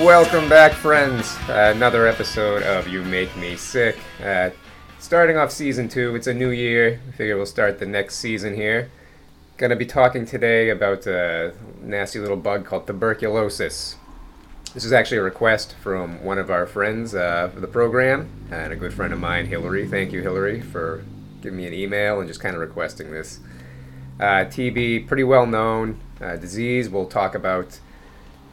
Welcome back, friends. Uh, another episode of You Make Me Sick. Uh, starting off season two, it's a new year. I figure we'll start the next season here. Gonna be talking today about a nasty little bug called tuberculosis. This is actually a request from one of our friends uh, for the program, and a good friend of mine, Hillary. Thank you, Hillary, for giving me an email and just kind of requesting this. Uh, TB, pretty well known uh, disease. We'll talk about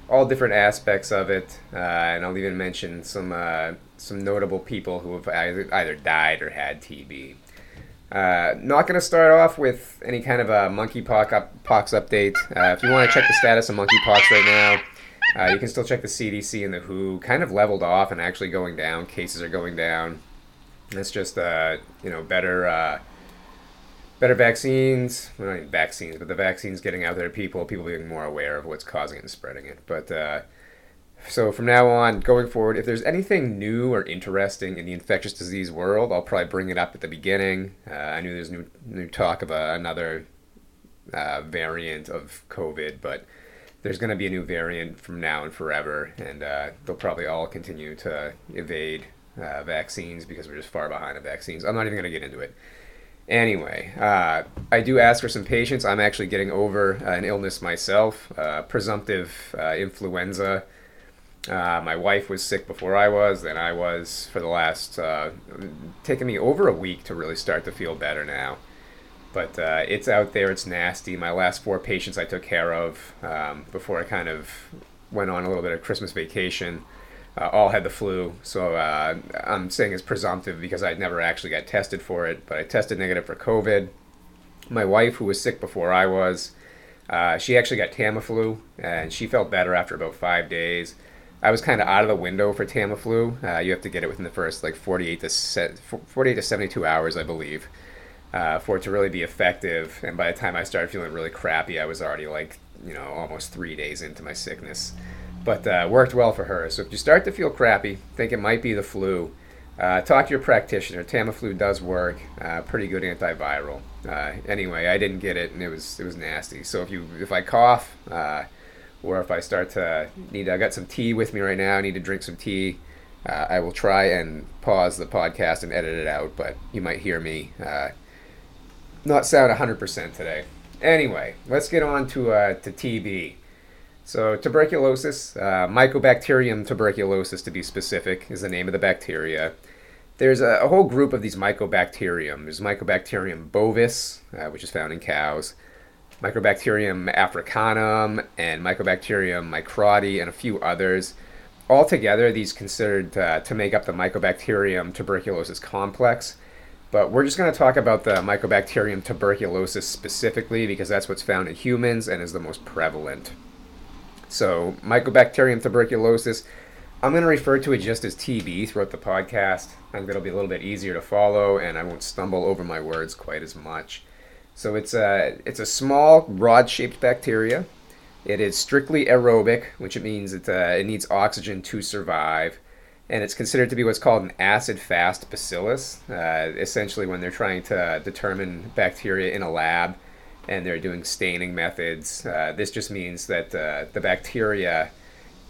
all different aspects of it, uh, and I'll even mention some uh, some notable people who have either, either died or had TB. Uh, not going to start off with any kind of a monkeypox up, pox update. Uh, if you want to check the status of monkeypox right now, uh, you can still check the CDC and the WHO. Kind of leveled off and actually going down. Cases are going down. It's just uh, you know better better vaccines. Well, not even vaccines, but the vaccines getting out there to people, people being more aware of what's causing it and spreading it. But uh, so from now on, going forward, if there's anything new or interesting in the infectious disease world, I'll probably bring it up at the beginning. Uh, I knew there's new new talk of a, another uh, variant of COVID, but there's going to be a new variant from now and forever, and uh, they'll probably all continue to evade uh, vaccines because we're just far behind on vaccines. I'm not even going to get into it. Anyway, uh, I do ask for some patience. I'm actually getting over uh, an illness myself, uh, presumptive uh, influenza. Uh, my wife was sick before I was, then I was for the last, uh, taking me over a week to really start to feel better now. But it's out there, it's nasty. My last four patients I took care of um, before I kind of went on a little bit of Christmas vacation uh, all had the flu. So uh, I'm saying it's presumptive because I never actually got tested for it, but I tested negative for COVID. My wife, who was sick before I was, uh, she actually got Tamiflu, and she felt better after about five days. I was kind of out of the window for Tamiflu. Uh, you have to get it within the first like 48 to se- 48 to 72 hours, I believe, uh, for it to really be effective. And by the time I started feeling really crappy, I was already like you know almost three days into my sickness but uh, worked well for her. So if you start to feel crappy, think it might be the flu, uh, talk to your practitioner. Tamiflu does work. Uh, pretty good antiviral. Uh, anyway, I didn't get it, and it was it was nasty. So if you if I cough, uh, or if I start to need, I got some tea with me right now. I need to drink some tea. Uh, I will try and pause the podcast and edit it out, but you might hear me not sound 100% today. Anyway, let's get on to to TB. So tuberculosis, uh, Mycobacterium tuberculosis to be specific, is the name of the bacteria. There's a, a whole group of these Mycobacterium. There's Mycobacterium bovis, uh, which is found in cows, Mycobacterium africanum, and Mycobacterium microti, and a few others. Altogether, these considered uh, to make up the Mycobacterium tuberculosis complex. But we're just going to talk about the Mycobacterium tuberculosis specifically because that's what's found in humans and is the most prevalent. So, Mycobacterium tuberculosis, I'm going to refer to it just as TB throughout the podcast. I think it'll be a little bit easier to follow, and I won't stumble over my words quite as much. So, it's a, it's a small, rod shaped bacteria. It is strictly aerobic, which it means it, uh, it needs oxygen to survive. And it's considered to be what's called an acid fast bacillus. Uh, essentially, when they're trying to determine bacteria in a lab, and they're doing staining methods. Uh, this just means that uh, the bacteria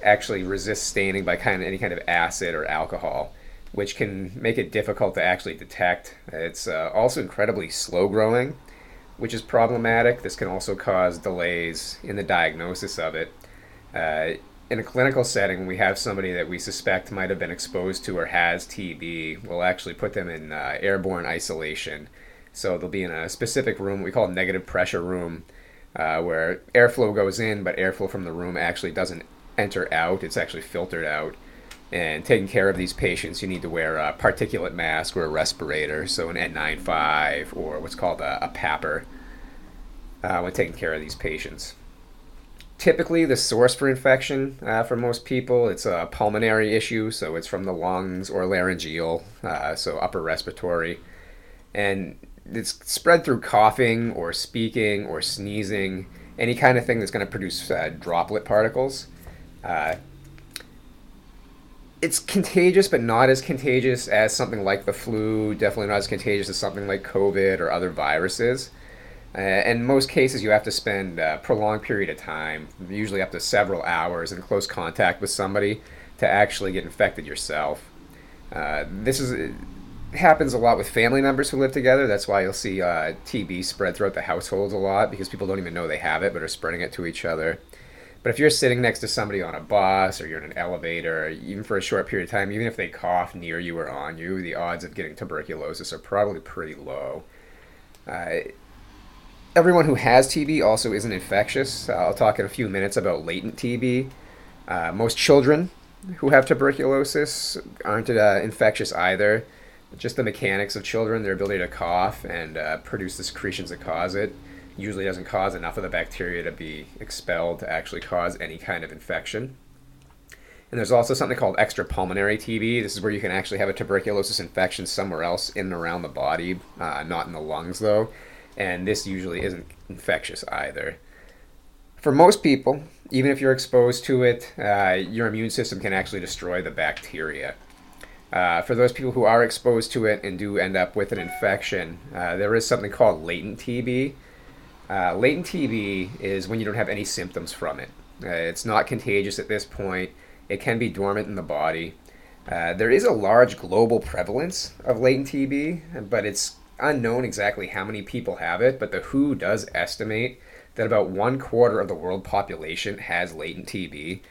actually resist staining by kind of any kind of acid or alcohol, which can make it difficult to actually detect. It's uh, also incredibly slow growing, which is problematic. This can also cause delays in the diagnosis of it. Uh, in a clinical setting, we have somebody that we suspect might have been exposed to or has TB. We'll actually put them in uh, airborne isolation so they'll be in a specific room we call a negative pressure room, uh, where airflow goes in, but airflow from the room actually doesn't enter out. It's actually filtered out. And taking care of these patients, you need to wear a particulate mask or a respirator, so an N95 or what's called a, a PAPR uh, when taking care of these patients. Typically, the source for infection uh, for most people, it's a pulmonary issue, so it's from the lungs or laryngeal, uh, so upper respiratory. And it's spread through coughing or speaking or sneezing, any kind of thing that's going to produce uh, droplet particles. Uh, it's contagious, but not as contagious as something like the flu. Definitely not as contagious as something like COVID or other viruses. Uh, in most cases, you have to spend a prolonged period of time, usually up to several hours, in close contact with somebody to actually get infected yourself. Uh, this is happens a lot with family members who live together. That's why you'll see uh, TB spread throughout the households a lot because people don't even know they have it but are spreading it to each other. But if you're sitting next to somebody on a bus or you're in an elevator, even for a short period of time, even if they cough near you or on you, the odds of getting tuberculosis are probably pretty low. Uh, everyone who has TB also isn't infectious. I'll talk in a few minutes about latent TB. Uh, most children who have tuberculosis aren't uh, infectious either. Just the mechanics of children, their ability to cough and uh, produce the secretions that cause it, usually doesn't cause enough of the bacteria to be expelled to actually cause any kind of infection. And there's also something called extrapulmonary TB. This is where you can actually have a tuberculosis infection somewhere else in and around the body, uh, not in the lungs though. And this usually isn't infectious either. For most people, even if you're exposed to it, uh, your immune system can actually destroy the bacteria. Uh, for those people who are exposed to it and do end up with an infection, uh, there is something called latent TB. Uh, latent TB is when you don't have any symptoms from it. Uh, it's not contagious at this point. It can be dormant in the body. Uh, there is a large global prevalence of latent TB, but it's unknown exactly how many people have it. But the WHO does estimate that about one quarter of the world population has latent TB.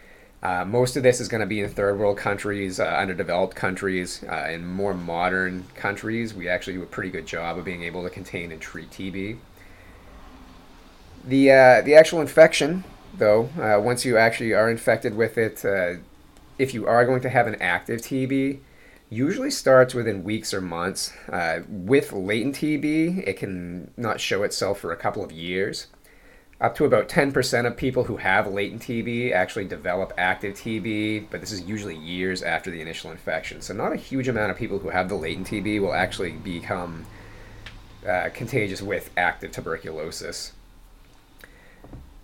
Uh, most of this is going to be in third world countries, uh, underdeveloped countries. Uh, in more modern countries, we actually do a pretty good job of being able to contain and treat TB. The, uh, the actual infection, though, uh, once you actually are infected with it, uh, if you are going to have an active TB, usually starts within weeks or months. with latent TB, it can not show itself for a couple of years up to about 10% of people who have latent TB actually develop active TB, but this is usually years after the initial infection. So, not a huge amount of people who have the latent TB will actually become uh, contagious with active tuberculosis.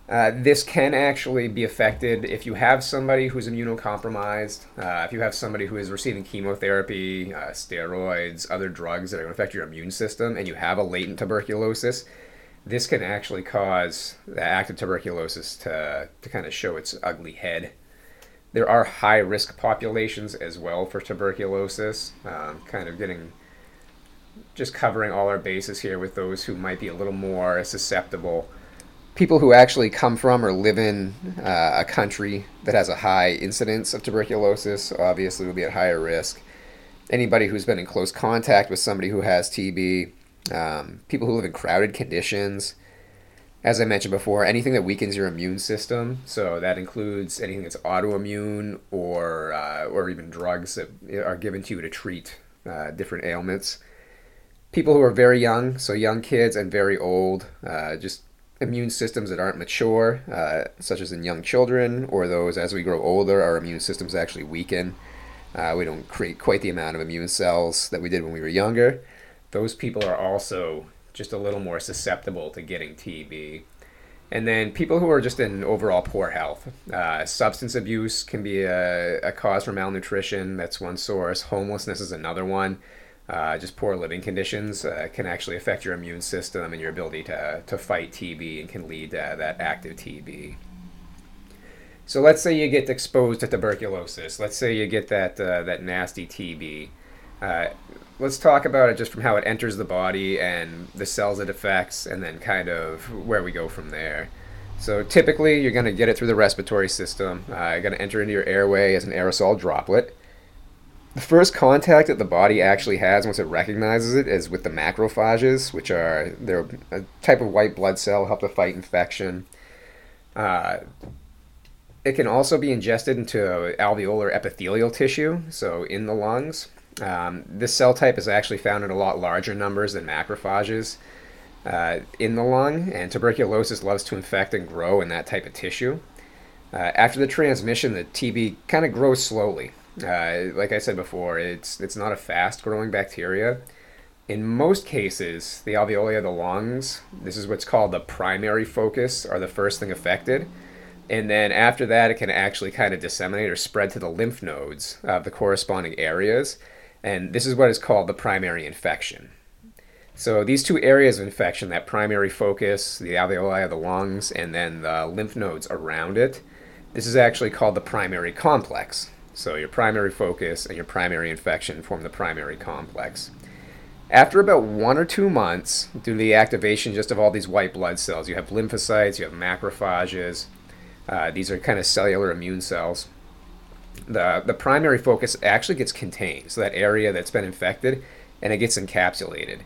Uh, this can actually be affected if you have somebody who's immunocompromised, uh, if you have somebody who is receiving chemotherapy, uh, steroids, other drugs that are going to affect your immune system, and you have a latent tuberculosis this can actually cause the active tuberculosis to, to kind of show its ugly head. There are high risk populations as well for tuberculosis, um, kind of getting just covering all our bases here with those who might be a little more susceptible. People who actually come from or live in uh, a country that has a high incidence of tuberculosis obviously will be at higher risk. Anybody who's been in close contact with somebody who has TB, um, people who live in crowded conditions. As I mentioned before, anything that weakens your immune system. So that includes anything that's autoimmune or uh, or even drugs that are given to you to treat uh, different ailments. People who are very young, so young kids and very old, uh, just immune systems that aren't mature, uh, such as in young children, or those as we grow older, our immune systems actually weaken. Uh, we don't create quite the amount of immune cells that we did when we were younger those people are also just a little more susceptible to getting TB. And then people who are just in overall poor health. Uh, substance abuse can be a, a, cause for malnutrition. That's one source. Homelessness is another one. Uh, just poor living conditions uh, can actually affect your immune system and your ability to, to fight TB and can lead to that active TB. So let's say you get exposed to tuberculosis. Let's say you get that, uh, that nasty TB. Let's talk about it just from how it enters the body and the cells it affects, and then kind of where we go from there. So typically, you're going to get it through the respiratory system. Uh, you're going to enter into your airway as an aerosol droplet. The first contact that the body actually has once it recognizes it is with the macrophages, which are they're a type of white blood cell help to fight infection. Uh, it can also be ingested into alveolar epithelial tissue, so in the lungs. Um, this cell type is actually found in a lot larger numbers than macrophages uh, in the lung, and tuberculosis loves to infect and grow in that type of tissue. Uh, after the transmission, the TB kind of grows slowly. Uh, like I said before, it's it's not a fast-growing bacteria. In most cases, the alveoli of the lungs, this is what's called the primary focus, are the first thing affected. And then after that, it can actually kind of disseminate or spread to the lymph nodes of the corresponding areas and this is what is called the primary infection. So these two areas of infection, that primary focus, the alveoli of the lungs, and then the lymph nodes around it, this is actually called the primary complex. So your primary focus and your primary infection form the primary complex. After about one or two months, due to the activation just of all these white blood cells, you have lymphocytes, you have macrophages. Uh, these are kind of cellular immune cells. The, the primary focus actually gets contained, so that area that's been infected, and it gets encapsulated.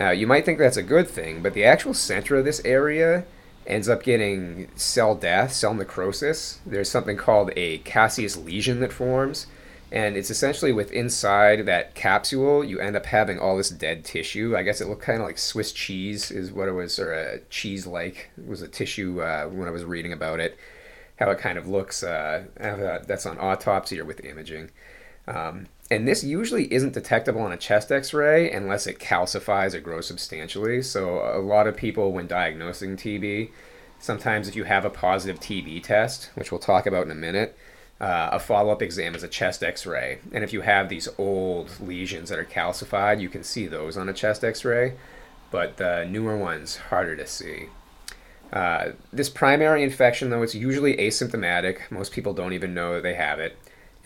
Uh, you might think that's a good thing, but the actual center of this area ends up getting cell death, cell necrosis. There's something called a caseous lesion that forms, and it's essentially with inside that capsule, you end up having all this dead tissue. I guess it looked kind of like Swiss cheese, is what it was, or a cheese like was a tissue uh, when I was reading about it. How it kind of looks. Uh, that's on autopsy or with imaging. Um, and this usually isn't detectable on a chest x-ray unless it calcifies or grows substantially so a lot of people when diagnosing tb sometimes if you have a positive tb test which we'll talk about in a minute uh, a follow-up exam is a chest x-ray and if you have these old lesions that are calcified you can see those on a chest x-ray but the newer ones harder to see uh, this primary infection though it's usually asymptomatic most people don't even know they have it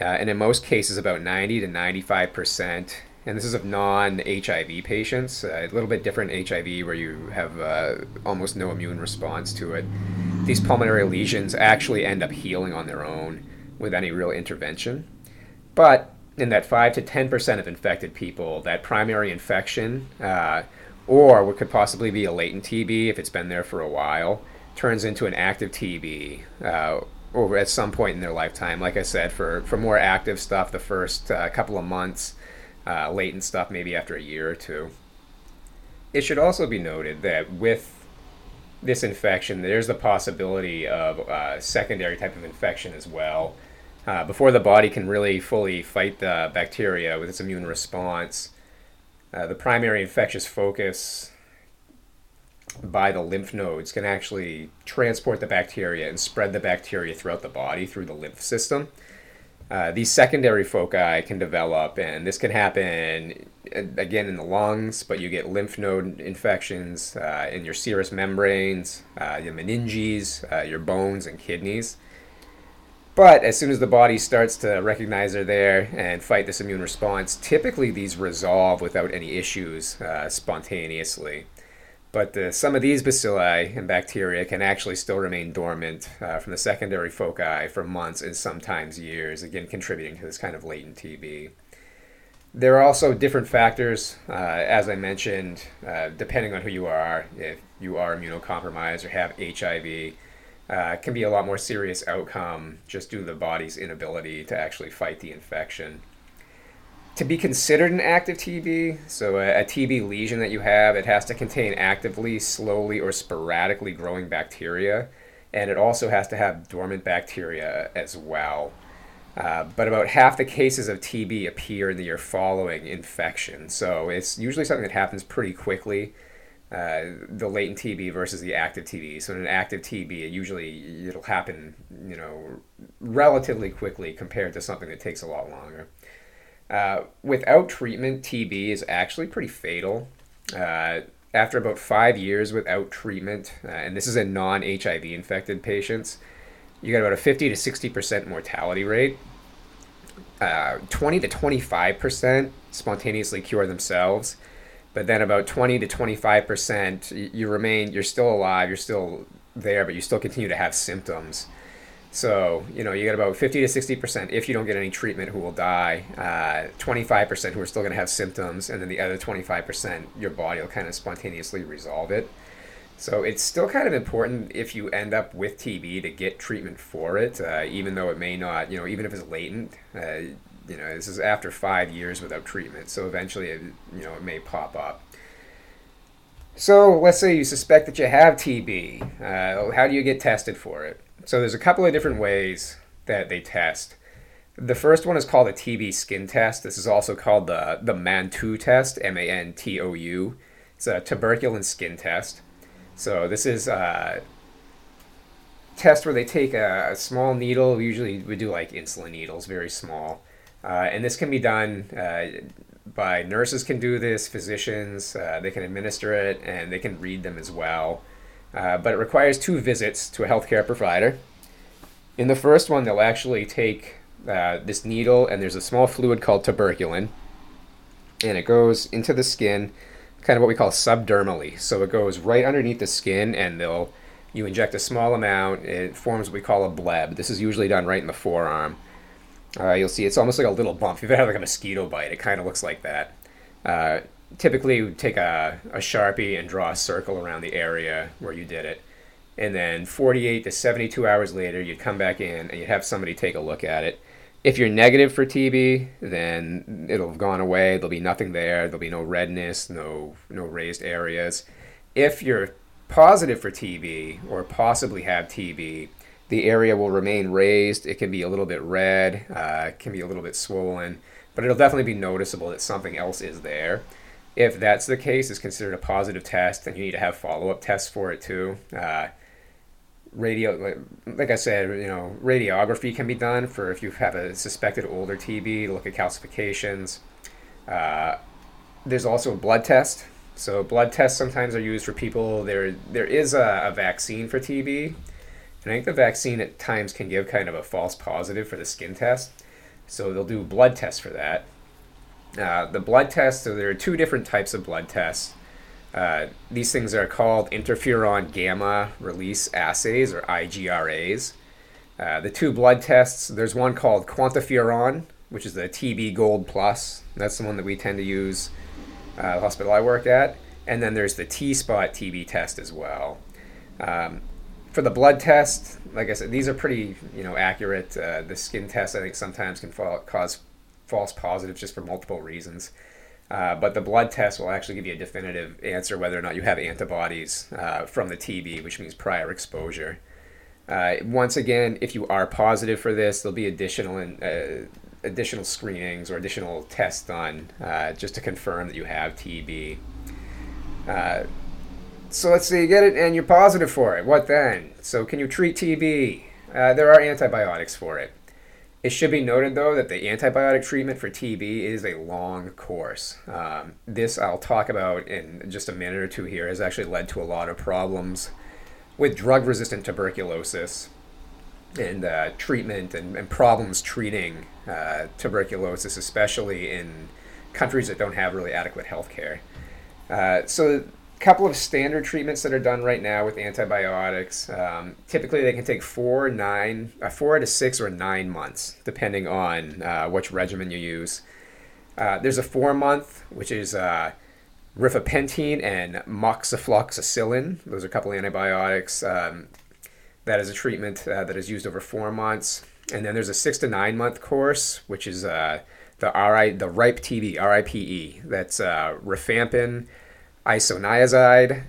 uh, and in most cases, about 90 to 95 percent. And this is of non-HIV patients. Uh, a little bit different HIV, where you have uh, almost no immune response to it. These pulmonary lesions actually end up healing on their own with any real intervention. But in that 5 to 10 percent of infected people, that primary infection, uh, or what could possibly be a latent TB if it's been there for a while, turns into an active TB, uh, over at some point in their lifetime. Like I said, for, for more active stuff, the first uh, couple of months, uh, latent stuff maybe after a year or two. It should also be noted that with this infection, there's the possibility of a uh, secondary type of infection as well. Uh, before the body can really fully fight the bacteria with its immune response, uh, the primary infectious focus by the lymph nodes can actually transport the bacteria and spread the bacteria throughout the body through the lymph system. Uh, these secondary foci can develop, and this can happen uh, again in the lungs, but you get lymph node infections uh, in your serous membranes, uh, your meninges, uh, your bones, and kidneys. But as soon as the body starts to recognize they're there and fight this immune response, typically these resolve without any issues uh, spontaneously. But uh, some of these bacilli and bacteria can actually still remain dormant uh, from the secondary foci for months and sometimes years, again contributing to this kind of latent TB. There are also different factors, uh, as I mentioned, uh, depending on who you are. If you are immunocompromised or have HIV, uh, can be a lot more serious outcome just due to the body's inability to actually fight the infection to be considered an active TB, so a, a, TB lesion that you have, it has to contain actively, slowly, or sporadically growing bacteria, and it also has to have dormant bacteria as well. Uh, but about half the cases of TB appear in the year following infection, so it's usually something that happens pretty quickly. Uh, the latent TB versus the active TB. So in an active TB, it usually it'll happen, you know, relatively quickly compared to something that takes a lot longer. Uh, without treatment, TB is actually pretty fatal. Uh, after about five years without treatment, uh, and this is in non HIV infected patients, you get about a 50 to 60% mortality rate. Uh, 20 to 25% spontaneously cure themselves, but then about 20 to 25% you remain, you're still alive, you're still there, but you still continue to have symptoms. So, you know, you get about 50 to 60% if you don't get any treatment who will die, uh, 25% who are still going to have symptoms, and then the other 25%, your body will kind of spontaneously resolve it. So it's still kind of important if you end up with TB to get treatment for it, uh, even though it may not, you know, even if it's latent. Uh, you know, this is after five years without treatment, so eventually, it, you know, it may pop up. So let's say you suspect that you have TB. Uh, how do you get tested for it? So there's a couple of different ways that they test. The first one is called a TB skin test. This is also called the the Mantou test, M A N T O U. It's a tuberculin skin test. So this is a test where they take a, a small needle. Usually we do like insulin needles, very small, uh, and this can be done uh, by nurses can do this, physicians, uh, they can administer it, and they can read them as well. Uh, but it requires two visits to a healthcare provider. In the first one, they'll actually take this needle, and there's a small fluid called tuberculin, and it goes into the skin, kind of what we call subdermally. So it goes right underneath the skin, and they'll you inject a small amount. It forms what we call a bleb. This is usually done right in the forearm. Uh, you'll see it's almost like a little bump. If you've had like a mosquito bite, it kind of looks like that. Uh, typically, you take a, a sharpie and draw a circle around the area where you did it. And then 48 to 72 hours later, you'd come back in and you'd have somebody take a look at it. If you're negative for TB, then it'll have gone away. There'll be nothing there. There'll be no redness, no no raised areas. If you're positive for TB or possibly have TB, the area will remain raised. It can be a little bit red, uh, can be a little bit swollen, but it'll definitely be noticeable that something else is there. If that's the case, it's considered a positive test, and you need to have follow up tests for it too. Uh, radio, like, like, I said, you know, radiography can be done for if you have a suspected older TB to look at calcifications. Uh, there's also a blood test. So blood tests sometimes are used for people. There, there is a, a vaccine for TB and I think the vaccine at times can give kind of a false positive for the skin test. So they'll do blood tests for that. Uh, the blood tests, so there are two different types of blood tests. Uh, these things are called interferon gamma release assays or IGRAs. Uh, the two blood tests, there's one called QuantiFERON, which is the TB Gold Plus. That's the one that we tend to use uh, the hospital I work at. And then there's the T Spot TB test as well. Um, for the blood test, like I said, these are pretty you know accurate. Uh, the skin test, I think, sometimes can fall, cause false positives just for multiple reasons. Uh, but the blood test will actually give you a definitive answer whether or not you have antibodies uh, from the TB, which means prior exposure. Uh, once again, if you are positive for this, there'll be additional uh, additional screenings or additional tests done uh, just to confirm that you have TB. So let's say you get it and you're positive for it. What then? So can you treat TB? Uh, there are antibiotics for it. It should be noted though that the antibiotic treatment for TB is a long course. Um, this I'll talk about in just a minute or two here has actually led to a lot of problems with drug resistant tuberculosis and uh, treatment and, and, problems treating uh, tuberculosis, especially in countries that don't have really adequate health care. Uh, so couple of standard treatments that are done right now with antibiotics. Um, typically, they can take four, nine, uh, four to six or nine months, depending on uh, which regimen you use. Uh, there's a four month, which is uh, rifapentine and moxifloxacillin. Those are a couple antibiotics. Um, that is a treatment uh, that is used over four months. And then there's a six to nine month course, which is uh, the RI, the RIPE TB, RIPE. That's rifampin isoniazid,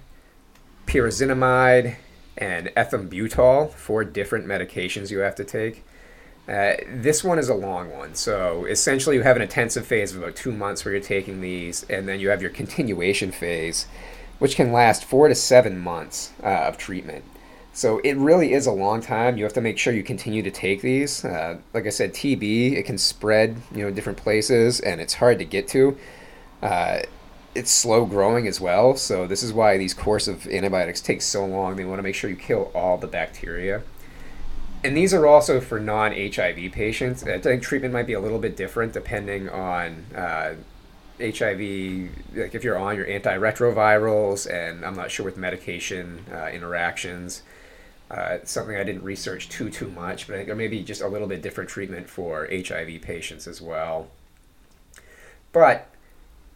pyrazinamide, and ethambutol, four different medications you have to take. Uh, this one is a long one. So essentially, you have an intensive phase of about two months where you're taking these, and then you have your continuation phase, which can last four to seven months uh, of treatment. So it really is a long time. You have to make sure you continue to take these. Uh, like I said, TB it can spread, you know, different places, and it's hard to get to. It's slow growing as well. So this is why these course of antibiotics take so long. They want to make sure you kill all the bacteria. And these are also for non-HIV patients. I think treatment might be a little bit different depending on uh, HIV. Like if you're on your antiretrovirals, and I'm not sure with medication uh, interactions. Uh, something I didn't research too too much, but I think there may be just a little bit different treatment for HIV patients as well. But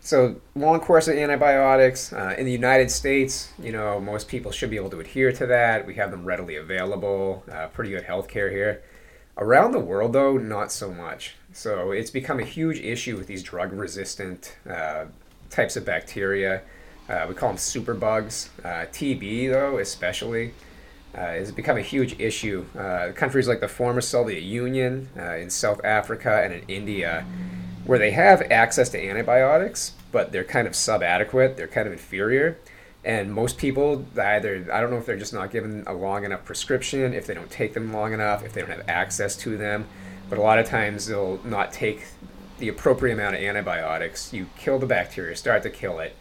so long course of antibiotics uh, in the United States, you know, most people should be able to adhere to that. We have them readily available. Uh, pretty good healthcare here. Around the world, though, not so much. So it's become a huge issue with these drug-resistant uh, types of bacteria. Uh, we call them superbugs. Uh, TB, though, especially. Uh, has become a huge issue. countries like the former Soviet Union, in South Africa, and in India where they have access to antibiotics, but they're kind of subadequate, they're kind of inferior. And most people either, I don't know if they're just not given a long enough prescription, if they don't take them long enough, if they don't have access to them. But a lot of times they'll not take the appropriate amount of antibiotics, you kill the bacteria, start to kill it,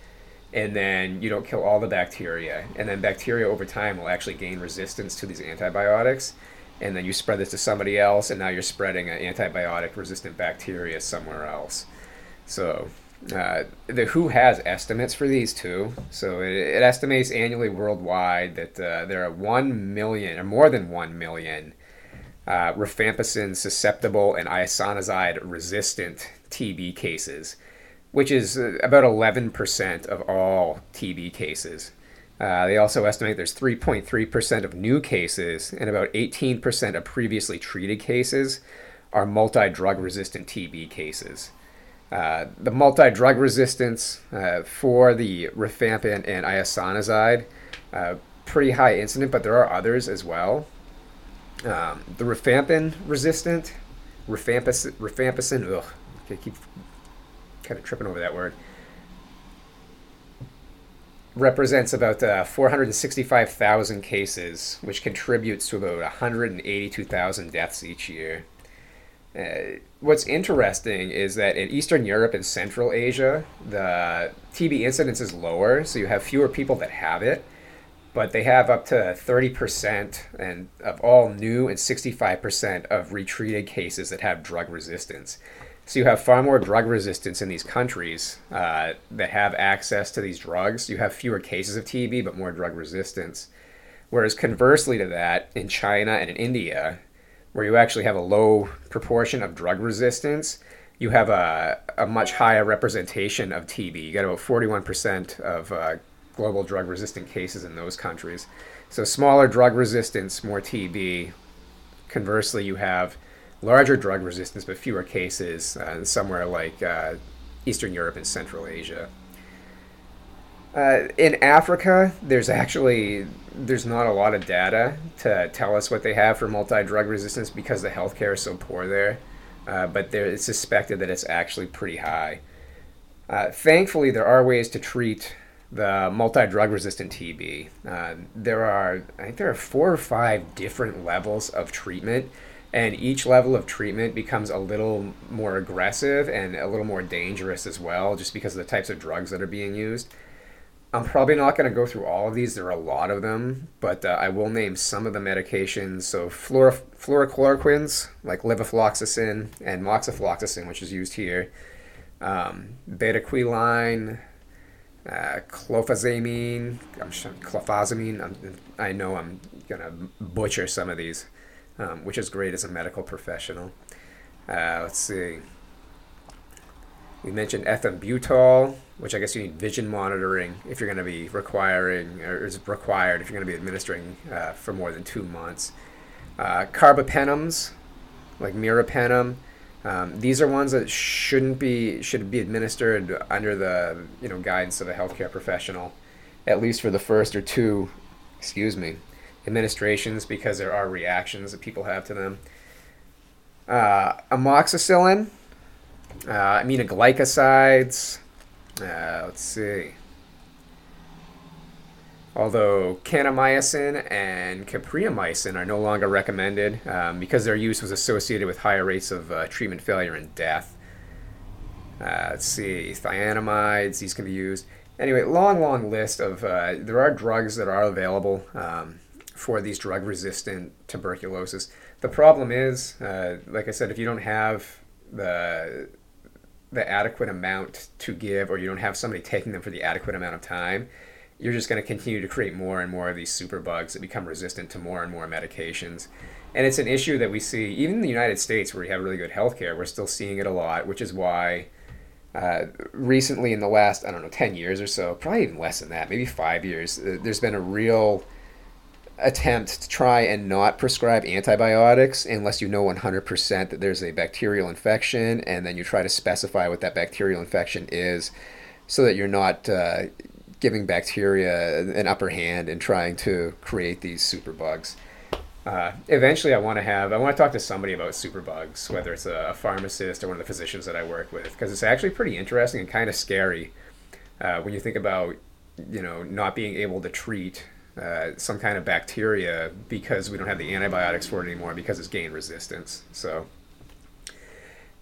and then you don't kill all the bacteria, and then bacteria over time will actually gain resistance to these antibiotics, and then you spread this to somebody else, and now you're spreading an antibiotic resistant bacteria somewhere else. So uh, the WHO has estimates for these too. So it, it estimates annually worldwide that uh, there are 1 million, or more than 1 million, uh, rifampicin susceptible and isoniazid resistant TB cases, which is uh, about 11% of all TB cases. Uh, they also estimate there's 3.3% of new cases and about 18% of previously treated cases are multi drug resistant TB cases. Uh, the multi-drug resistance uh, for the rifampin and isoniazid, uh, pretty high incident, but there are others as well. Um, the rifampin resistant, rifampicin, rifampicin ugh, I keep kind of tripping over that word, represents about uh, 465,000 cases, which contributes to about 182,000 deaths each year. Uh, what's interesting is that in Eastern Europe and Central Asia, the TB incidence is lower, so you have fewer people that have it, but they have up to 30% and of all new and 65% of retreated cases that have drug resistance. So you have far more drug resistance in these countries uh, that have access to these drugs. You have fewer cases of TB, but more drug resistance. Whereas conversely to that, in China and in India, where you actually have a low proportion of drug resistance, you have a, a much higher representation of TB. You got about 41% of uh, global drug resistant cases in those countries. So smaller drug resistance, more TB. Conversely, you have larger drug resistance but fewer cases uh, somewhere like uh, Eastern Europe and Central Asia. Uh, in Africa, there's actually there's not a lot of data to tell us what they have for multi-drug resistance because the healthcare is so poor there. Uh, but there, it's suspected that it's actually pretty high. Uh, thankfully, there are ways to treat the multi-drug resistant TB. Uh, there are, I think there are four or five different levels of treatment, and each level of treatment becomes a little more aggressive and a little more dangerous as well, just because of the types of drugs that are being used. I'm probably not going to go through all of these. There are a lot of them, but uh, I will name some of the medications. So fluor- fluorochloroquines, like levofloxacin and moxifloxacin, which is used here, um, bedaquiline, uh, clofazimine, I'm sure, clofazimine. I'm, i know I'm going to butcher some of these, um, which is great as a medical professional. Uh, let's see. We mentioned ethambutol, which I guess you need vision monitoring if you're going to be requiring, or is required if you're going to be administering uh, for more than two months. Uh, carbapenems, like meropenem, um, these are ones that shouldn't be should be administered under the you know guidance of a healthcare professional, at least for the first or two, excuse me, administrations because there are reactions that people have to them. Uh, amoxicillin, uh, aminoglycosides. Uh, let's see. Although kanamycin and capreomycin are no longer recommended um, because their use was associated with higher rates of uh, treatment failure and death. Uh, let's see, thionamides, these can be used. Anyway, long, long list of, uh, there are drugs that are available um, for these drug resistant tuberculosis. The problem is, uh, like I said, if you don't have the the adequate amount to give or you don't have somebody taking them for the adequate amount of time, you're just going to continue to create more and more of these superbugs that become resistant to more and more medications. And it's an issue that we see, even in the United States, where we have really good healthcare, we're still seeing it a lot, which is why uh, recently, in the last, I don't know, 10 years or so, probably even less than that, maybe five years, uh, there's been a real attempt to try and not prescribe antibiotics unless you know 100% that there's a bacterial infection, and then you try to specify what that bacterial infection is so that you're not uh, giving bacteria an upper hand and trying to create these superbugs. Uh, eventually, I want to have I want to talk to somebody about superbugs, whether it's a, a pharmacist or one of the physicians that I work with, because it's actually pretty interesting and kind of scary uh, when you think about you know not being able to treat uh, some kind of bacteria because we don't have the antibiotics for it anymore because it's gained resistance. So,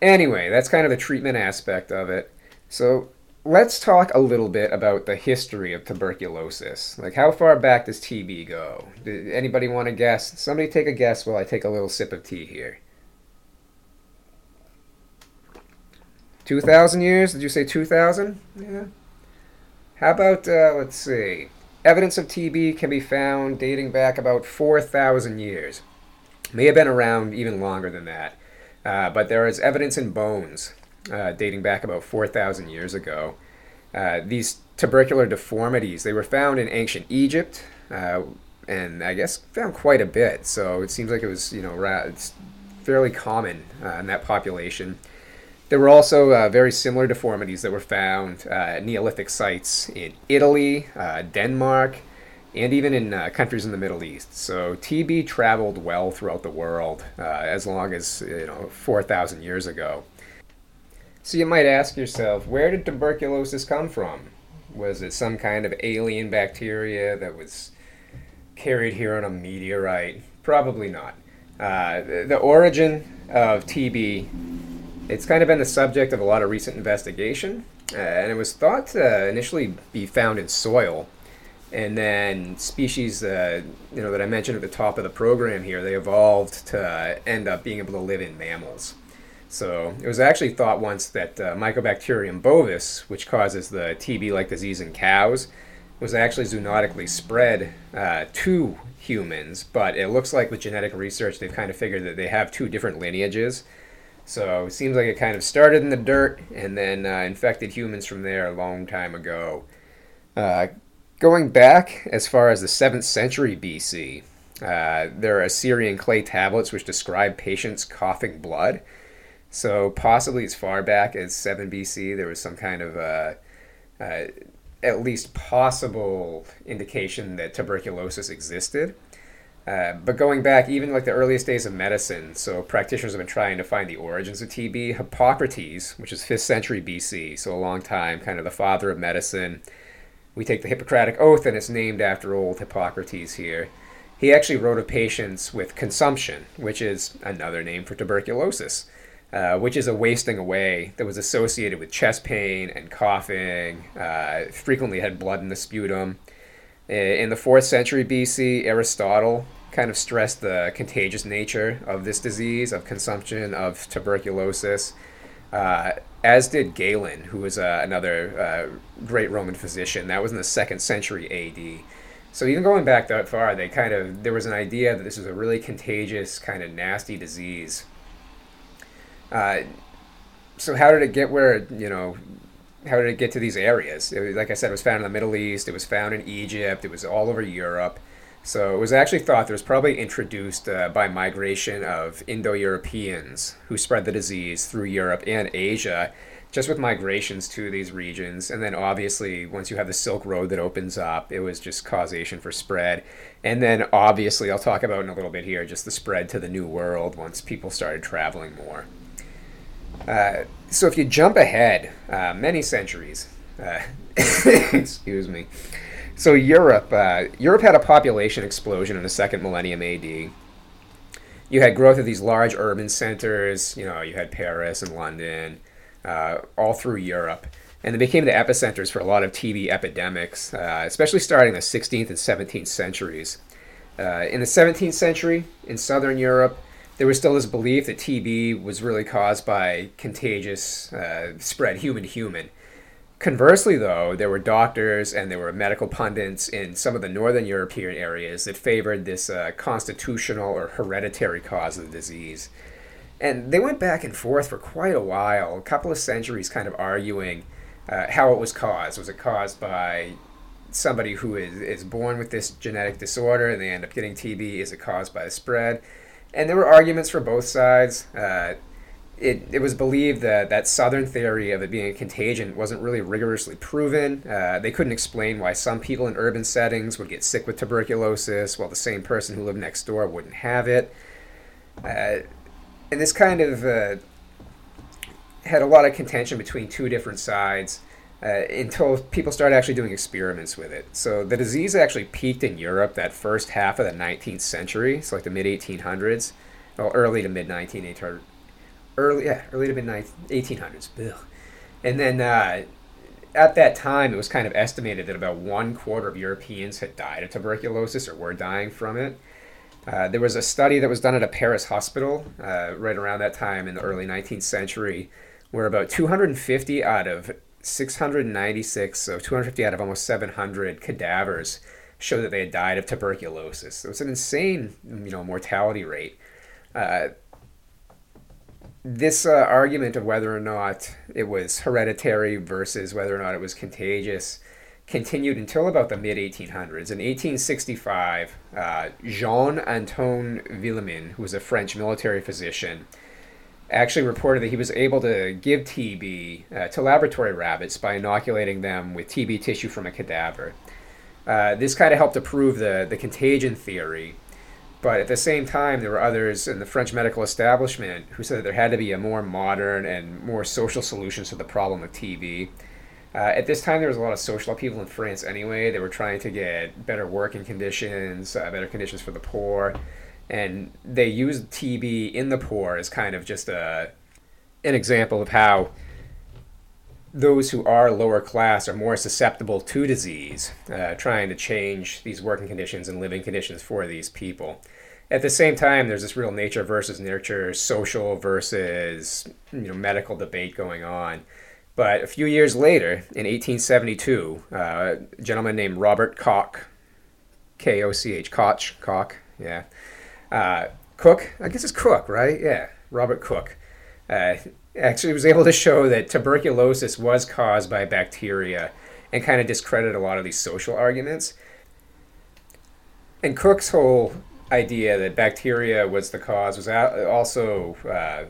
Anyway, that's kind of the treatment aspect of it. So let's talk a little bit about the history of tuberculosis. Like, how far back does TB go? Did anybody want to guess? Somebody take a guess while I take a little sip of tea here. 2,000 years? Did you say 2,000? Yeah. How about, uh, let's see. Evidence of TB can be found dating back about 4,000 years. May have been around even longer than that. Uh, but there is evidence in bones uh, dating back about 4,000 years ago. Uh, these tubercular deformities, they were found in ancient Egypt, uh, and I guess found quite a bit. So it seems like it was, you know, it's fairly common uh, in that population. There were also uh, very similar deformities that were found at Neolithic sites in Italy, Denmark, and even in uh, countries in the Middle East. So TB traveled well throughout the world uh, as long as you know 4,000 years ago. So you might ask yourself, where did tuberculosis come from? Was it some kind of alien bacteria that was carried here on a meteorite? Probably not. Uh, the origin of TB, it's kind of been the subject of a lot of recent investigation, uh, and it was thought to initially be found in soil and then species uh, you know that I mentioned at the top of the program here, they evolved to end up being able to live in mammals. So it was actually thought once that uh, Mycobacterium bovis, which causes the TB-like disease in cows, was actually zoonotically spread uh, to humans. But it looks like with genetic research, they've kind of figured that they have two different lineages. So it seems like it kind of started in the dirt and then uh, infected humans from there a long time ago. Uh, Going back as far as the 7th century BC, uh, there are Assyrian clay tablets which describe patients coughing blood. So, possibly as far back as 7 BC, there was some kind of uh, uh, at least possible indication that tuberculosis existed. Uh, but going back even like the earliest days of medicine, so practitioners have been trying to find the origins of TB. Hippocrates, which is 5th century BC, so a long time, kind of the father of medicine, we take the Hippocratic Oath, and it's named after old Hippocrates here. He actually wrote of patients with consumption, which is another name for tuberculosis, uh, which is a wasting away that was associated with chest pain and coughing, uh, frequently had blood in the sputum. In the 4th century BC, Aristotle kind of stressed the contagious nature of this disease, of consumption, of tuberculosis. Uh, as did Galen, who was uh, another uh, great Roman physician. That was in the second century AD. So even going back that far, they kind of there was an idea that this was a really contagious, kind of nasty disease. Uh, so how did it get where you know? How did it get to these areas? Like I said, it was found in the Middle East. It was found in Egypt. It was all over Europe. So it was actually thought that it was probably introduced uh, by migration of Indo Europeans who spread the disease through Europe and Asia, just with migrations to these regions. And then obviously, once you have the Silk Road that opens up, it was just causation for spread. And then obviously, I'll talk about in a little bit here, just the spread to the New World once people started traveling more. Uh, so if you jump ahead uh, many centuries, uh, excuse me. So Europe, uh, Europe had a population explosion in the second millennium AD. You had growth of these large urban centers. You know, you had Paris and London, uh, all through Europe, and they became the epicenters for a lot of TB epidemics, uh, especially starting in the 16th and 17th centuries. Uh, in the 17th century, in southern Europe, there was still this belief that TB was really caused by contagious uh, spread human to human. Conversely, though, there were doctors and there were medical pundits in some of the northern European areas that favored this uh, constitutional or hereditary cause of the disease. And they went back and forth for quite a while, a couple of centuries, kind of arguing uh, how it was caused. Was it caused by somebody who is, is born with this genetic disorder and they end up getting TB? Is it caused by the spread? And there were arguments for both sides. Uh, it, it was believed that that southern theory of it being a contagion wasn't really rigorously proven. Uh, they couldn't explain why some people in urban settings would get sick with tuberculosis while the same person who lived next door wouldn't have it. Uh, and this kind of uh, had a lot of contention between two different sides uh, until people started actually doing experiments with it. So the disease actually peaked in Europe that first half of the 19th century, so like the mid 1800s, well, early to mid 1900s early yeah early to mid 1800s. Ugh. And then uh, at that time, it was kind of estimated that about one quarter of Europeans had died of tuberculosis or were dying from it. Uh, there was a study that was done at a Paris hospital uh, right around that time in the early 19th century, where about 250 out of 696, so 250 out of almost 700 cadavers showed that they had died of tuberculosis. So it's an insane, you know, mortality rate. Uh, this uh, argument of whether or not it was hereditary versus whether or not it was contagious continued until about the mid 1800s. In 1865, uh, Jean Antoine Villemin, who was a French military physician, actually reported that he was able to give TB uh, to laboratory rabbits by inoculating them with TB tissue from a cadaver. Uh, this kind of helped to prove the, the contagion theory but at the same time, there were others in the French medical establishment who said that there had to be a more modern and more social solution to the problem of TB. Uh, at this time, there was a lot of social upheaval in France anyway. They were trying to get better working conditions, uh, better conditions for the poor, and they used TB in the poor as kind of just a an example of how those who are lower class are more susceptible to disease, uh, trying to change these working conditions and living conditions for these people. At the same time, there's this real nature versus nurture, social versus you know medical debate going on. But a few years later, in 1872, uh, a gentleman named Robert Koch, K O C H, Koch, Koch, yeah, uh, Cook, I guess it's Cook, right? Yeah, Robert Cook. Uh, actually was able to show that tuberculosis was caused by bacteria and kind of discredit a lot of these social arguments. And Cook's whole idea that bacteria was the cause was also uh,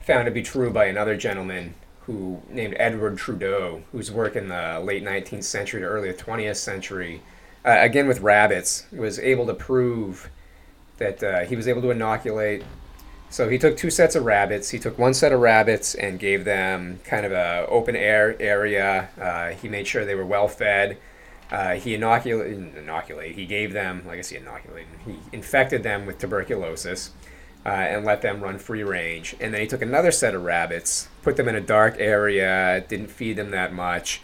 found to be true by another gentleman who named Edward Trudeau, whose work in the late 19th century to early 20th century, uh, again with rabbits, was able to prove that uh, he was able to inoculate so he took two sets of rabbits. He took one set of rabbits and gave them kind of a open air area. Uh, he made sure they were well fed. Uh, he inoculated, inoculate. He gave them, like I say, inoculated. He infected them with tuberculosis uh, and let them run free range. And then he took another set of rabbits, put them in a dark area, didn't feed them that much,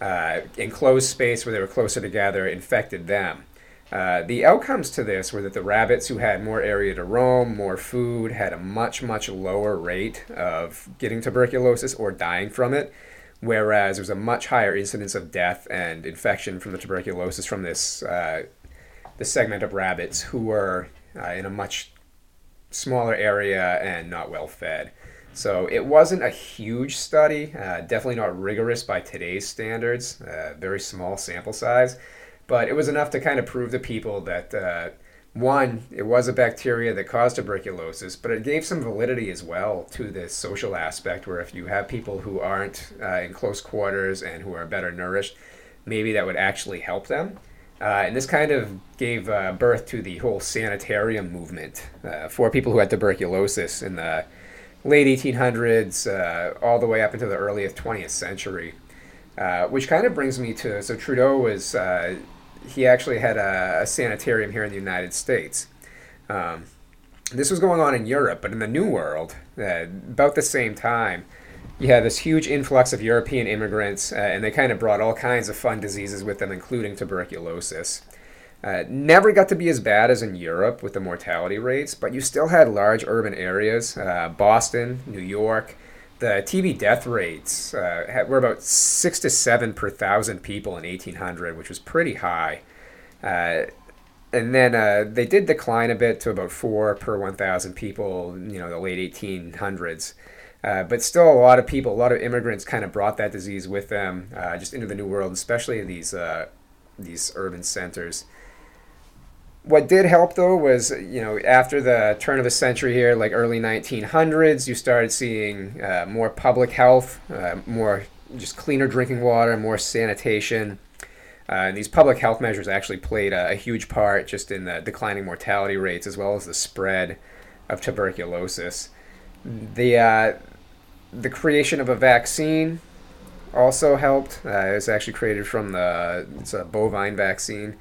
uh, enclosed space where they were closer together, infected them. Uh, the outcomes to this were that the rabbits who had more area to roam, more food, had a much, much lower rate of getting tuberculosis or dying from it, whereas there was a much higher incidence of death and infection from the tuberculosis from this, uh, segment of rabbits who were uh, in a much smaller area and not well fed. So it wasn't a huge study, uh, definitely not rigorous by today's standards, uh, very small sample size but it was enough to kind of prove to people that uh, one, it was a bacteria that caused tuberculosis, but it gave some validity as well to this social aspect where if you have people who aren't uh, in close quarters and who are better nourished, maybe that would actually help them. Uh, and this kind of gave uh, birth to the whole sanitarium movement uh, for people who had tuberculosis in the late 1800s, uh, all the way up into the earliest 20th century. Uh, which kind of brings me to so Trudeau was he actually had a, a, sanitarium here in the United States. Um, this was going on in Europe, but in the New World, uh, about the same time, you had this huge influx of European immigrants, uh, and they kind of brought all kinds of fun diseases with them, including tuberculosis. Uh, never got to be as bad as in Europe with the mortality rates, but you still had large urban areas, uh, Boston, New York. The TB death rates uh, were about six to seven per thousand people in 1800, which was pretty high. Uh, and then uh, they did decline a bit to about four per 1,000 people, you know, the late 1800s. Uh, but still, a lot of people, a lot of immigrants, kind of brought that disease with them, uh, just into the New World, especially these uh, these urban centers. What did help though was, you know, after the turn of the century here, like early 1900s, you started seeing uh, more public health, more just cleaner drinking water, more sanitation. Uh, and these public health measures actually played a, a, huge part just in the declining mortality rates as well as the spread of tuberculosis. The, uh, the creation of a vaccine also helped. Uh, it was actually created from the it's a bovine vaccine,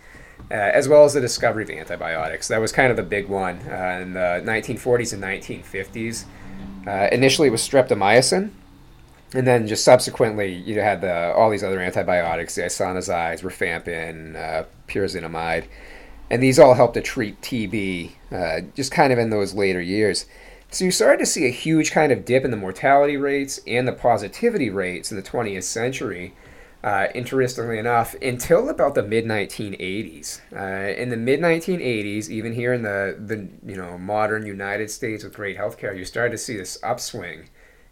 uh, as well as the discovery of antibiotics. That was kind of the big one uh, in the 1940s and 1950s. Uh, initially, it was streptomycin, and then just subsequently, you had the, all these other antibiotics, the rifampin, uh, pyrazinamide, and these all helped to treat TB uh, just kind of in those later years. So you started to see a huge kind of dip in the mortality rates and the positivity rates in the 20th century. Uh, interestingly enough, until about the mid 1980s. Uh, in the mid 1980s, even here in the, the you know modern United States with great healthcare, you started to see this upswing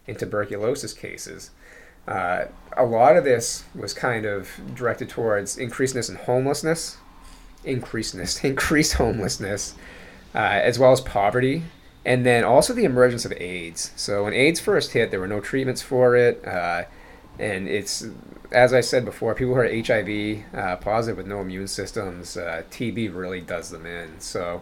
in tuberculosis cases. Uh, a lot of this was kind of directed towards increasedness in homelessness, increasedness, increased homelessness, uh, as well as poverty, and then also the emergence of AIDS. So when AIDS first hit, there were no treatments for it, uh, and it's as I said before, people who are HIV uh, positive with no immune systems, uh, TB really does them in. So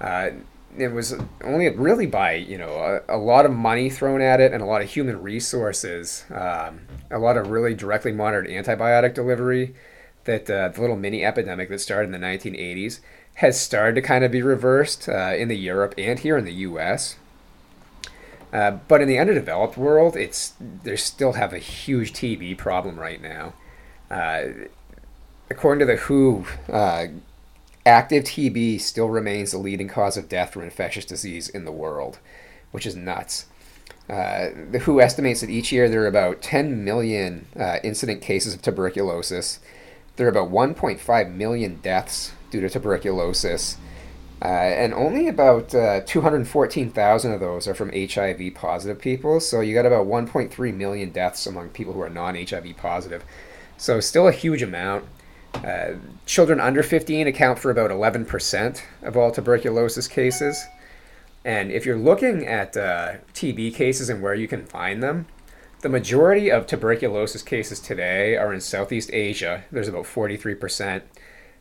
uh, it was only really by you know a, a, lot of money thrown at it and a lot of human resources, um, a lot of really directly monitored antibiotic delivery. That uh, the little mini epidemic that started in the 1980s has started to kind of be reversed uh, in the Europe and here in the U.S. Uh, but in the underdeveloped world, it's they still have a huge TB problem right now. Uh, according to the WHO, uh, active TB still remains the leading cause of death from infectious disease in the world, which is nuts. Uh, the WHO estimates that each year there are about 10 million uh, incident cases of tuberculosis. There are about 1.5 million deaths due to tuberculosis, uh, and only about uh, 214,000 of those are from HIV positive people. So you got about 1.3 million deaths among people who are non HIV positive. So still a huge amount. Uh, children under 15 account for about 11% of all tuberculosis cases. And if you're looking at uh, TB cases and where you can find them, the majority of tuberculosis cases today are in Southeast Asia. There's about 43%.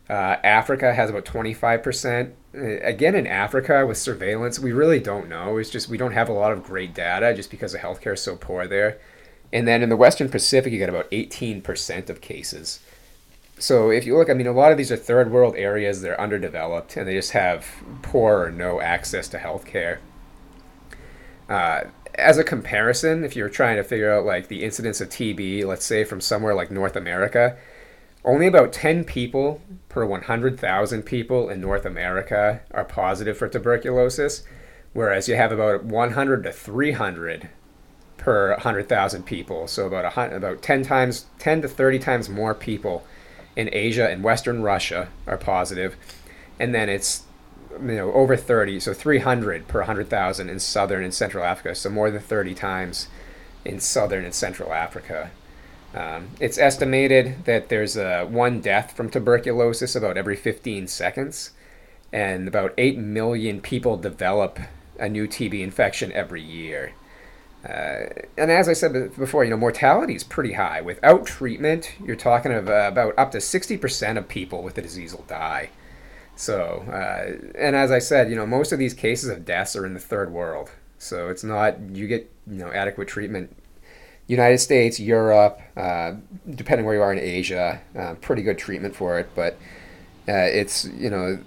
Uh, Africa has about 25%. Uh, again, in Africa with surveillance, we really don't know. It's just we don't have a lot of great data just because the healthcare is so poor there. And then in the Western Pacific, you get about 18% of cases so if you look, I mean, a lot of these are third world areas. They're underdeveloped, and they just have poor or no access to healthcare. Uh, as a comparison, if you're trying to figure out like the incidence of TB, let's say from somewhere like North America, only about 10 people per 100,000 people in North America are positive for tuberculosis, whereas you have about 100 to 300 per 100,000 people. So about about 10 times 10 to 30 times more people in Asia and Western Russia are positive, and then it's you know over 30, so 300 per 100,000 in southern and central Africa, so more than 30 times in southern and central Africa. Um, it's estimated that there's uh, one death from tuberculosis about every 15 seconds, and about 8 million people develop a new TB infection every year. Uh, and as I said before, you know, mortality is pretty high. Without treatment, you're talking of, uh, about up to 60% of people with the disease will die. So, uh, and as I said, you know, most of these cases of deaths are in the third world. So it's not, you get, you know, adequate treatment. United States, Europe, uh, depending where you are in Asia, uh, pretty good treatment for it. But uh, it's, you know,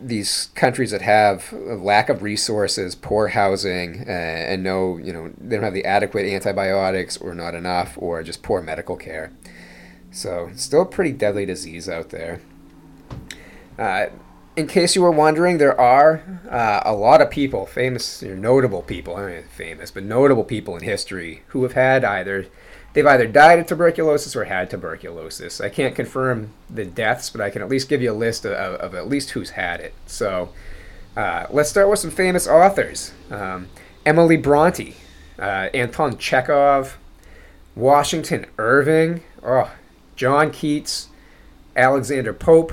these countries that have lack of resources, poor housing, uh, and no, you know, they don't have the adequate antibiotics or not enough, or just poor medical care. So, still a pretty deadly disease out there. In case you were wondering, there are uh, a lot of people, famous notable people, I mean famous, but notable people in history who have had either they've either died of tuberculosis or had tuberculosis. I can't confirm the deaths, but I can at least give you a list of, of at least who's had it. So uh, let's start with some famous authors um, Emily Bronte, uh, Anton Chekhov, Washington Irving, oh, John Keats, Alexander Pope,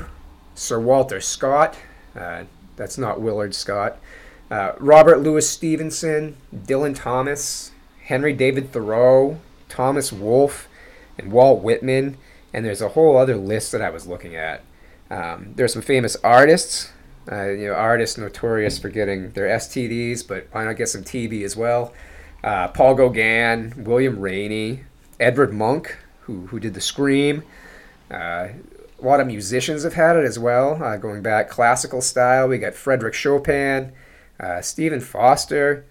Sir Walter Scott. Uh, that's not Willard Scott. Uh, Robert Louis Stevenson, Dylan Thomas, Henry David Thoreau, Thomas Wolfe and Walt Whitman, and there's a whole other list that I was looking at. Um, there's some famous artists, uh, you know, artists notorious for getting their STDs, but why not get some TB as well? Uh, Paul Gauguin, William Rainey, Edward Munch, who, who did the Scream. Uh, a lot of musicians have had it as well, uh, going back classical style. We got Frederick Chopin, uh, Stephen Foster,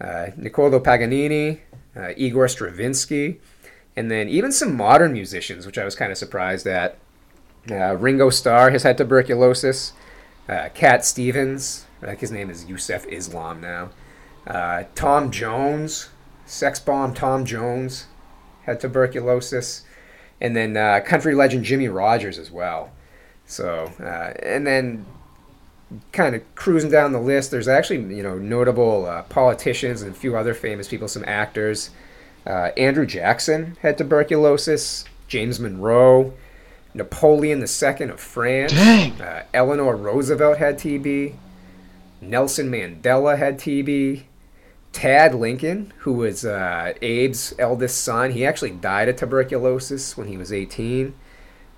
uh, Niccolo Paganini, uh, Igor Stravinsky, and then even some modern musicians, which I was kind of surprised at. Uh, Ringo Starr has had tuberculosis. Uh, Cat Stevens, his name is Yusuf Islam now. Tom Jones, sex bomb Tom Jones, had tuberculosis. And then uh, country legend Jimmie Rodgers as well. So, uh, and then kind of cruising down the list, there's actually, you know, notable uh, politicians and a few other famous people, some actors. Uh, Andrew Jackson had tuberculosis. James Monroe, Napoleon II of France, uh, Eleanor Roosevelt had TB, Nelson Mandela had TB, Tad Lincoln, who was uh, Abe's eldest son, he actually died of tuberculosis when he was 18.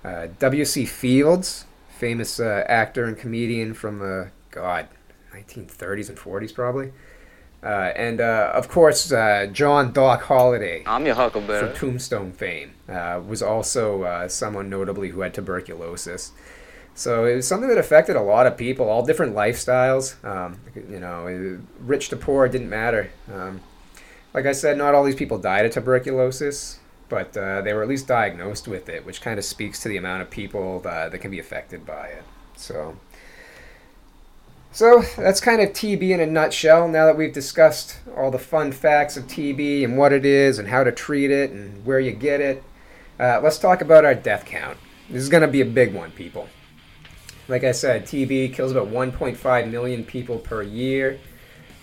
Uh, W.C. Fields, famous uh, actor and comedian from the, God, 1930s and 40s probably. Uh, and uh, of course, uh, John Doc Holliday I'm your Huckleberry. from Tombstone fame uh, was also uh, someone notably who had tuberculosis. So it was something that affected a lot of people, all different lifestyles. Um, you know, rich to poor didn't matter. Um, like I said, not all these people died of tuberculosis, but uh, they were at least diagnosed with it, which kind of speaks to the amount of people that, that can be affected by it. So. So that's kind of TB in a nutshell. Now that we've discussed all the fun facts of TB and what it is and how to treat it and where you get it, uh, let's talk about our death count. This is going to be a big one, people. Like I said, TB kills about 1.5 million people per year.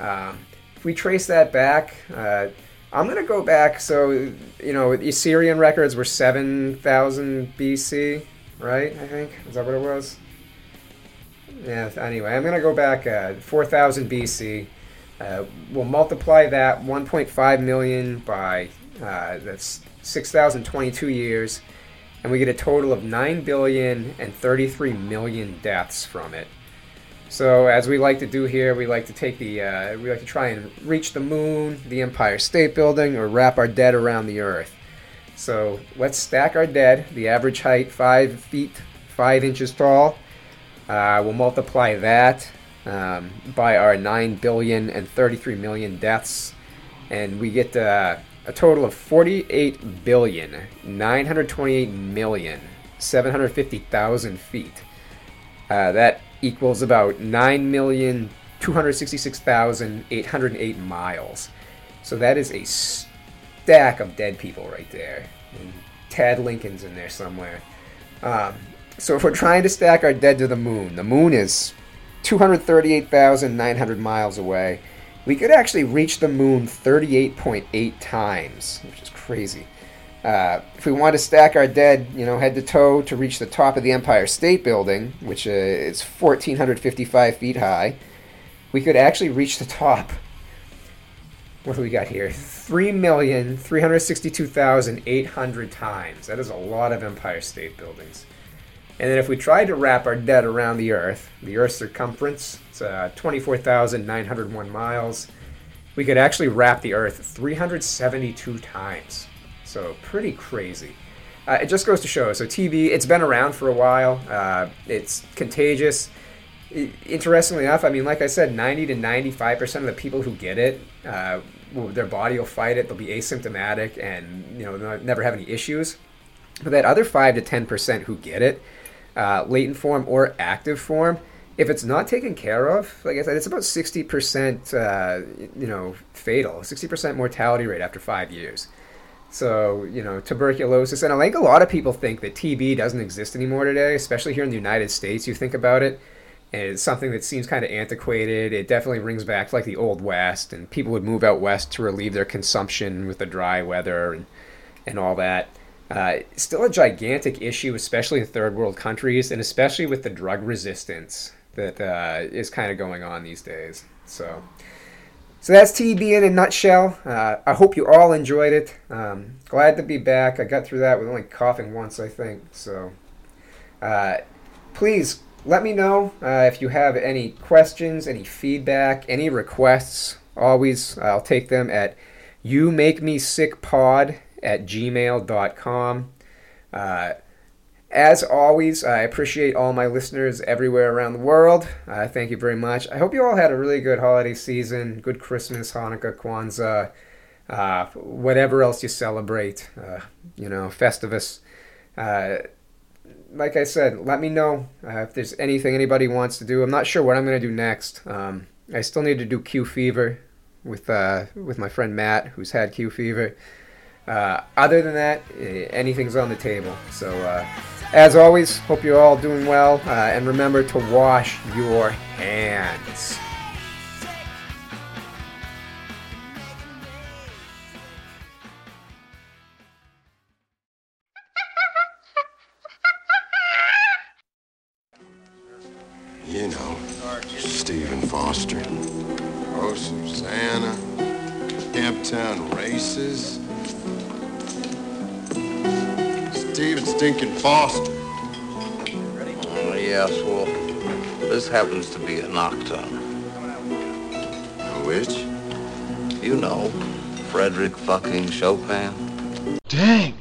Um, if we trace that back, uh, I'm going to go back. So, you know, the Assyrian records were 7,000 BC, right? I think. Is that what it was? Yeah, anyway, I'm going to go back uh, 4000 BC. Uh, we'll multiply that 1.5 million by uh, that's 6022 years, and we get a total of 9 billion and 33 million deaths from it. So, as we like to do here, we like to take the uh, we like to try and reach the moon, the Empire State Building, or wrap our dead around the Earth. So let's stack our dead. The average height five feet five inches tall. Uh, we'll multiply that um, by our 9 billion and 33 million deaths, and we get uh, a total of 48 billion 928 million 750,000 feet. Uh, that equals about 9 million 266,808 miles. So that is a stack of dead people right there. And Tad Lincoln's in there somewhere. Um, so if we're trying to stack our dead to the moon, the moon is 238,900 miles away. We could actually reach the moon 38.8 times, which is crazy. Uh, if we want to stack our dead, you know, head to toe to reach the top of the Empire State Building, which uh, is 1,455 feet high, we could actually reach the top. What do we got here? 3,362,800 times. That is a lot of Empire State Buildings. And then if we tried to wrap our dead around the Earth, the Earth's circumference, it's uh, 24,901 miles, we could actually wrap the Earth 372 times. So pretty crazy. Uh, it just goes to show. So TB, it's been around for a while. Uh, it's contagious. Interestingly enough, I mean, like I said, 90 to 95 percent of the people who get it, uh, their body will fight it. They'll be asymptomatic and you know never have any issues. But that other five to 10 percent who get it, uh, latent form or active form, if it's not taken care of, like I said, it's about 60%, uh, you know, fatal, 60% mortality rate after five years. So, you know, tuberculosis, and I think a lot of people think that TB doesn't exist anymore today, especially here in the United States. You think about it, and it's something that seems kind of antiquated. It definitely rings back to like the Old West, and people would move out west to relieve their consumption with the dry weather and, and all that. Uh, still a gigantic issue, especially in third world countries, and especially with the drug resistance that uh, is kind of going on these days. So, so that's TB in a nutshell. Uh, I hope you all enjoyed it. Um, glad to be back. I got through that with only coughing once, I think. So, uh, please let me know uh, if you have any questions, any feedback, any requests. Always, I'll take them at you make me sick pod at gmail.com. Uh, as always, I appreciate all my listeners everywhere around the world. Uh, thank you very much. I hope you all had a really good holiday season, good Christmas, Hanukkah, Kwanzaa, uh, whatever else you celebrate, uh, you know, Festivus. Uh, like I said, let me know uh, if there's anything anybody wants to do. I'm not sure what I'm going to do next. Um, I still need to do Q Fever with uh, with my friend Matt, who's had Q Fever. Uh, other than that, eh, anything's on the table. So, uh, as always, hope you're all doing well, uh, and remember to wash your hands. You know, Stephen Foster. Oh, Susanna. Camptown races. Stephen Stinking Foster. Oh, yes, well, this happens to be a nocturne. Which? You know, Frederick fucking Chopin. Dang!